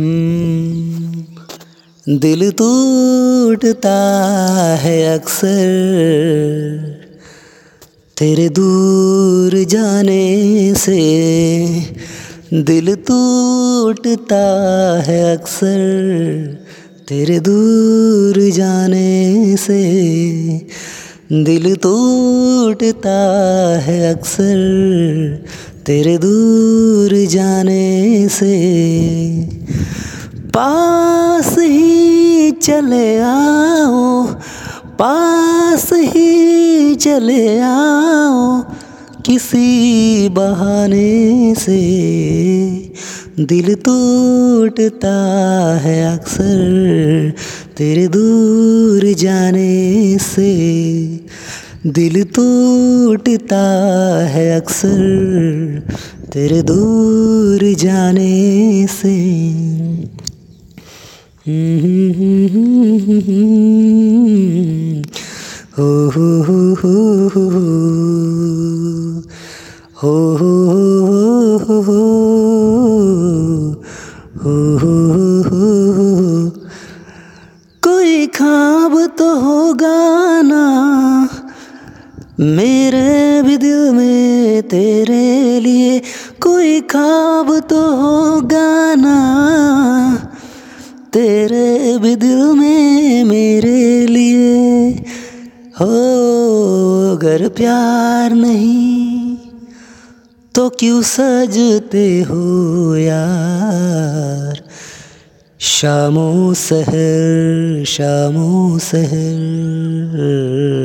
हम्म, दिल टूटता है अक्सर। तेरे दूर जाने से दिल टूटता है अक्सर। तेरे दूर जाने से दिल टूटता है अक्सर। तेरे दूर जाने से पास ही चले आओ, पास ही चले आओ किसी बहाने से। दिल टूटता है अक्सर तेरे दूर जाने से। दिल टूटता है अक्सर तेरे दूर जाने से हो हो हो हो हो हो हो हो मेरे भी दिल में तेरे लिए कोई खाब तो होगा ना। तेरे भी दिल में मेरे लिए हो, अगर प्यार नहीं तो क्यों सजते हो यार? शामो सहर शामो सहर।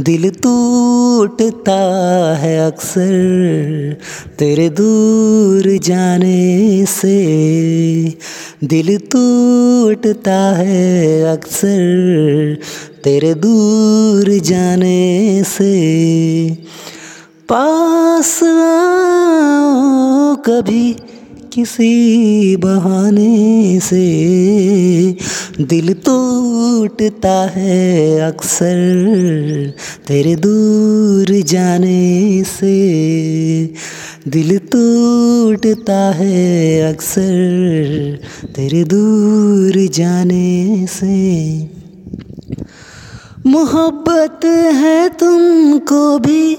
दिल टूटता है अक्सर तेरे दूर जाने से। दिल टूटता है अक्सर तेरे दूर जाने से। पास आओ कभी किसी बहाने से। दिल टूटता है अक्सर तेरे दूर जाने से। दिल टूटता है अक्सर तेरे दूर जाने से। मोहब्बत है तुमको भी,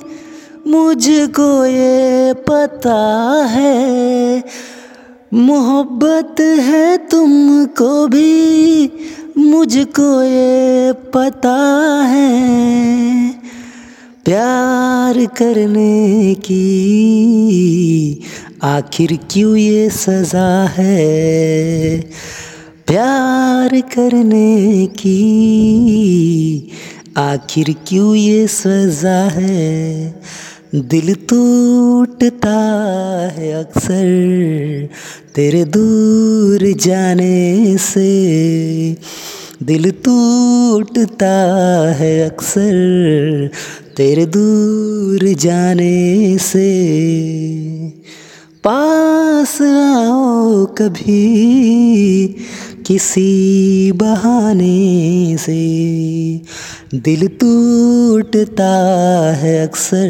मुझको ये पता है। मोहब्बत है तुमको भी, मुझको ये पता है। प्यार करने की आखिर क्यों ये सज़ा है? प्यार करने की आखिर क्यों ये सज़ा है? दिल टूटता है अक्सर तेरे दूर जाने से। दिल टूटता है अक्सर तेरे दूर जाने से। पास आओ कभी किसी बहाने से। दिल टूटता है अक्सर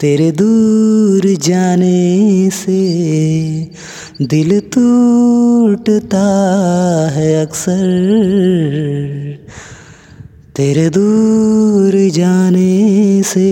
तेरे दूर जाने से। दिल टूटता है अक्सर तेरे दूर जाने से।